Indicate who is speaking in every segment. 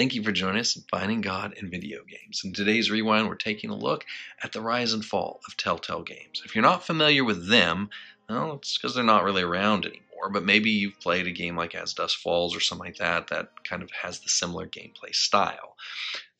Speaker 1: Thank you for joining us in Finding God in Video Games. In today's Rewind, we're taking a look at the rise and fall of Telltale Games. If you're not familiar with them, well, it's because they're not really around anymore, but maybe you've played a game like As Dusk Falls or something like that that kind of has the similar gameplay style.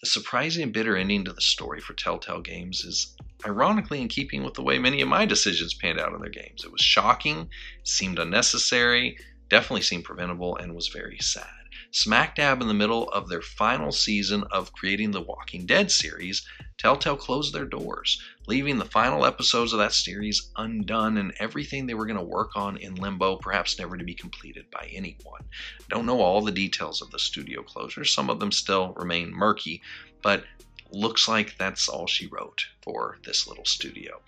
Speaker 1: The surprising and bitter ending to the story for Telltale Games is ironically in keeping with the way many of my decisions panned out in their games. It was shocking, seemed unnecessary, definitely seemed preventable, and was very sad smack dab in the middle of their final season of creating the Walking Dead series, Telltale closed their doors, leaving the final episodes of that series undone and everything they were going to work on in limbo, perhaps never to be completed by anyone. I Don't know all the details of the studio closure. Some of them still remain murky, but looks like that's all she wrote for this little studio.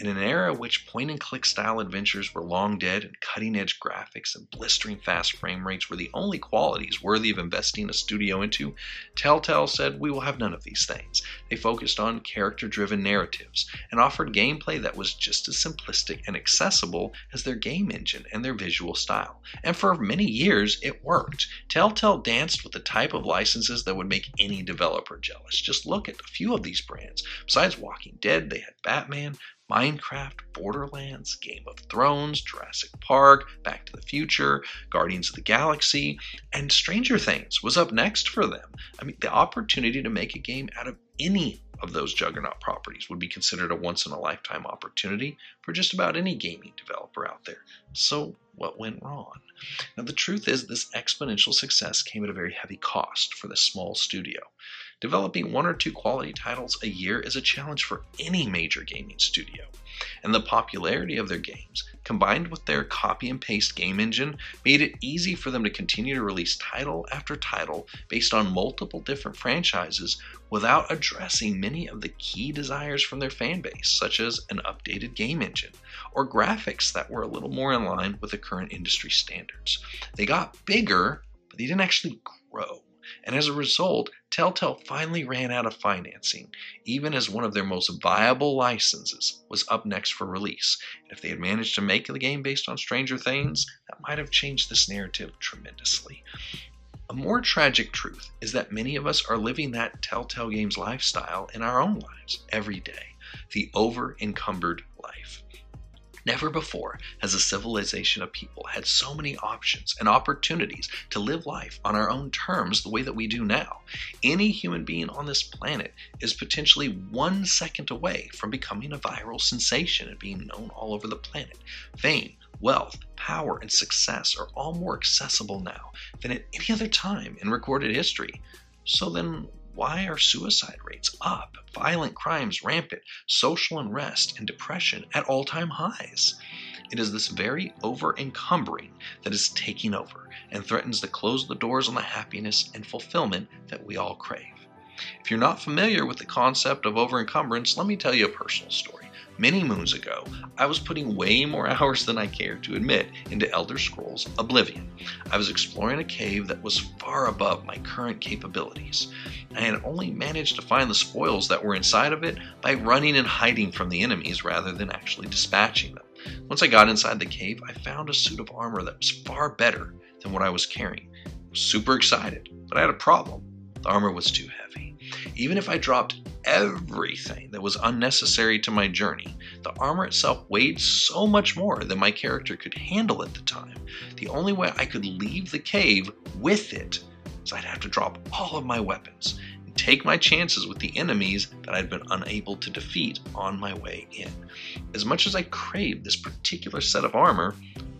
Speaker 1: In an era which point and click style adventures were long dead and cutting edge graphics and blistering fast frame rates were the only qualities worthy of investing a studio into, Telltale said, We will have none of these things. They focused on character driven narratives and offered gameplay that was just as simplistic and accessible as their game engine and their visual style. And for many years, it worked. Telltale danced with the type of licenses that would make any developer jealous. Just look at a few of these brands. Besides Walking Dead, they had Batman, Minecraft, Borderlands, Game of Thrones, Jurassic Park, Back to the Future, Guardians of the Galaxy, and Stranger Things was up next for them. I mean, the opportunity to make a game out of any of those juggernaut properties would be considered a once in a lifetime opportunity for just about any gaming developer out there. So, what went wrong? Now, the truth is, this exponential success came at a very heavy cost for this small studio. Developing one or two quality titles a year is a challenge for any major gaming studio. And the popularity of their games, combined with their copy and paste game engine, made it easy for them to continue to release title after title based on multiple different franchises without addressing many of the key desires from their fan base, such as an updated game engine or graphics that were a little more in line with the current industry standards. They got bigger, but they didn't actually grow. And as a result, Telltale finally ran out of financing, even as one of their most viable licenses was up next for release. And if they had managed to make the game based on Stranger Things, that might have changed this narrative tremendously. A more tragic truth is that many of us are living that Telltale Games lifestyle in our own lives every day the over encumbered life. Never before has a civilization of people had so many options and opportunities to live life on our own terms the way that we do now. Any human being on this planet is potentially one second away from becoming a viral sensation and being known all over the planet. Fame, wealth, power, and success are all more accessible now than at any other time in recorded history. So then, why are suicide rates up, violent crimes rampant, social unrest and depression at all time highs? It is this very over encumbering that is taking over and threatens to close the doors on the happiness and fulfillment that we all crave. If you're not familiar with the concept of over encumbrance, let me tell you a personal story. Many moons ago, I was putting way more hours than I care to admit into Elder Scrolls Oblivion. I was exploring a cave that was far above my current capabilities. I had only managed to find the spoils that were inside of it by running and hiding from the enemies rather than actually dispatching them. Once I got inside the cave, I found a suit of armor that was far better than what I was carrying. I was super excited, but I had a problem. The armor was too heavy. Even if I dropped everything that was unnecessary to my journey. The armor itself weighed so much more than my character could handle at the time. The only way I could leave the cave with it is I'd have to drop all of my weapons and take my chances with the enemies that I'd been unable to defeat on my way in. As much as I craved this particular set of armor,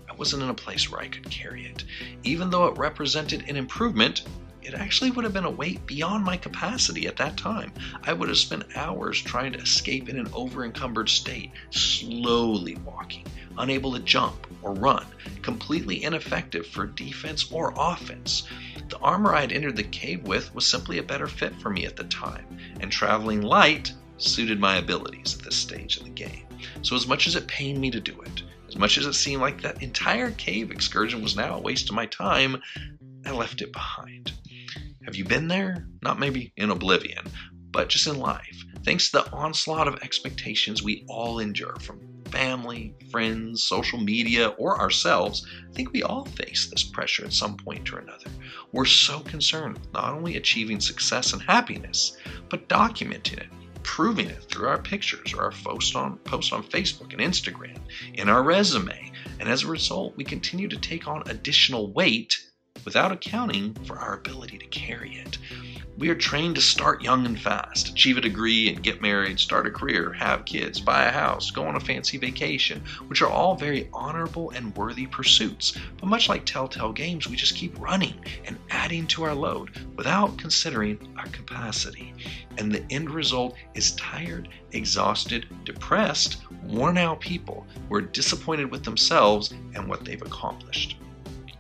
Speaker 1: I wasn't in a place where I could carry it. Even though it represented an improvement, it actually would have been a weight beyond my capacity at that time. I would have spent hours trying to escape in an over encumbered state, slowly walking, unable to jump or run, completely ineffective for defense or offense. The armor I had entered the cave with was simply a better fit for me at the time, and traveling light suited my abilities at this stage of the game. So, as much as it pained me to do it, as much as it seemed like that entire cave excursion was now a waste of my time, I left it behind. Have you been there? Not maybe in oblivion, but just in life. Thanks to the onslaught of expectations we all endure from family, friends, social media, or ourselves, I think we all face this pressure at some point or another. We're so concerned with not only achieving success and happiness, but documenting it, proving it through our pictures or our post on, post on Facebook and Instagram, in our resume. And as a result, we continue to take on additional weight without accounting for our ability to carry it. We are trained to start young and fast, achieve a degree and get married, start a career, have kids, buy a house, go on a fancy vacation, which are all very honorable and worthy pursuits. But much like Telltale Games, we just keep running and adding to our load without considering our capacity. And the end result is tired, exhausted, depressed, worn out people who are disappointed with themselves and what they've accomplished.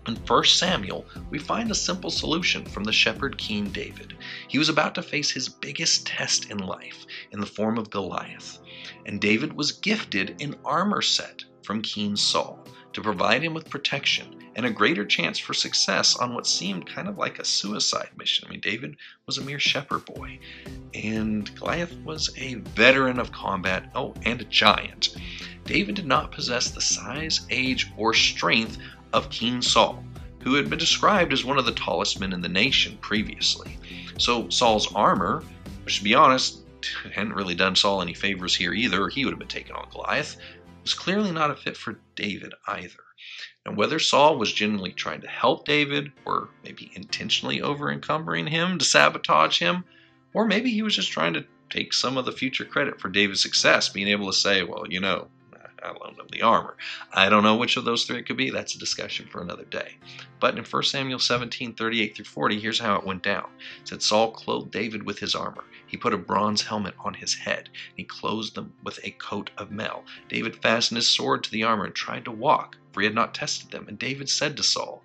Speaker 1: In 1 Samuel, we find a simple solution from the shepherd king David. He was about to face his biggest test in life in the form of Goliath, and David was gifted an armor set from King Saul to provide him with protection and a greater chance for success on what seemed kind of like a suicide mission. I mean, David was a mere shepherd boy, and Goliath was a veteran of combat, oh, and a giant. David did not possess the size, age, or strength of King Saul, who had been described as one of the tallest men in the nation previously. So Saul's armor, which to be honest, hadn't really done Saul any favors here either, he would have been taken on Goliath, was clearly not a fit for David either. And whether Saul was genuinely trying to help David, or maybe intentionally over encumbering him to sabotage him, or maybe he was just trying to take some of the future credit for David's success, being able to say, well, you know, I loaned him the armor. I don't know which of those three it could be. That's a discussion for another day. But in 1 Samuel 17, 38 through 40, here's how it went down. It said Saul clothed David with his armor. He put a bronze helmet on his head. He clothed them with a coat of mail. David fastened his sword to the armor and tried to walk, for he had not tested them. And David said to Saul,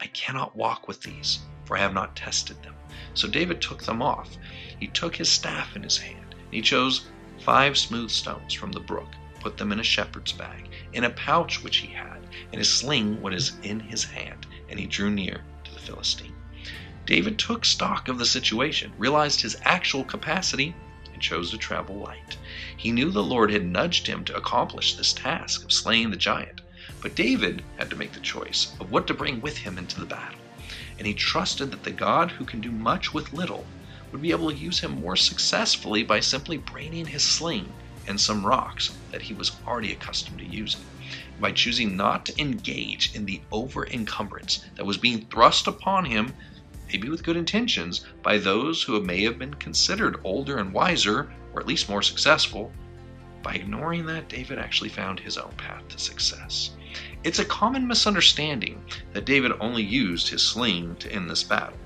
Speaker 1: I cannot walk with these, for I have not tested them. So David took them off. He took his staff in his hand. And he chose five smooth stones from the brook put them in a shepherd's bag, in a pouch which he had, and his sling what is in his hand, and he drew near to the Philistine. David took stock of the situation, realized his actual capacity, and chose to travel light. He knew the Lord had nudged him to accomplish this task of slaying the giant, but David had to make the choice of what to bring with him into the battle. And he trusted that the God who can do much with little would be able to use him more successfully by simply braining his sling and some rocks that he was already accustomed to using. By choosing not to engage in the over encumbrance that was being thrust upon him, maybe with good intentions, by those who may have been considered older and wiser, or at least more successful, by ignoring that, David actually found his own path to success. It's a common misunderstanding that David only used his sling to end this battle.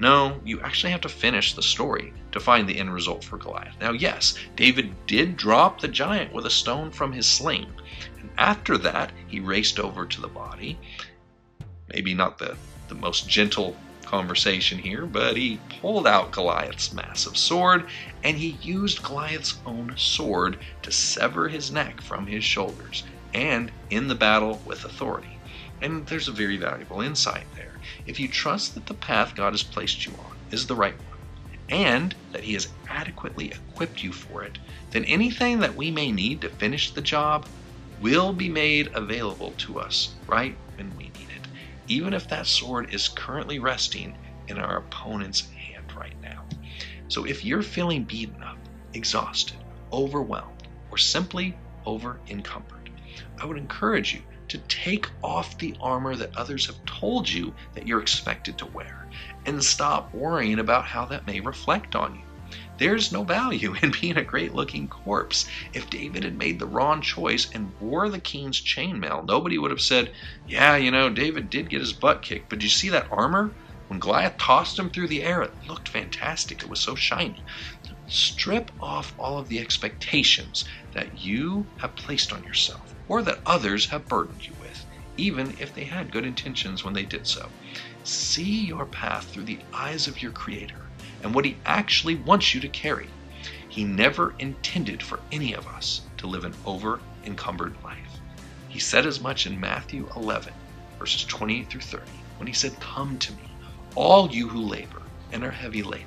Speaker 1: No, you actually have to finish the story to find the end result for Goliath. Now, yes, David did drop the giant with a stone from his sling, and after that, he raced over to the body. Maybe not the, the most gentle conversation here, but he pulled out Goliath's massive sword and he used Goliath's own sword to sever his neck from his shoulders and in the battle with authority. And there's a very valuable insight there if you trust that the path God has placed you on is the right one, and that He has adequately equipped you for it, then anything that we may need to finish the job will be made available to us right when we need it, even if that sword is currently resting in our opponent's hand right now. So if you're feeling beaten up, exhausted, overwhelmed, or simply over encumbered, I would encourage you to take off the armor that others have told you that you're expected to wear and stop worrying about how that may reflect on you. There's no value in being a great looking corpse. If David had made the wrong choice and wore the king's chainmail, nobody would have said, Yeah, you know, David did get his butt kicked, but did you see that armor? When Goliath tossed him through the air, it looked fantastic. It was so shiny. Strip off all of the expectations that you have placed on yourself or that others have burdened you with, even if they had good intentions when they did so. See your path through the eyes of your Creator and what He actually wants you to carry. He never intended for any of us to live an over encumbered life. He said as much in Matthew 11, verses 28 through 30, when He said, Come to me, all you who labor and are heavy laden,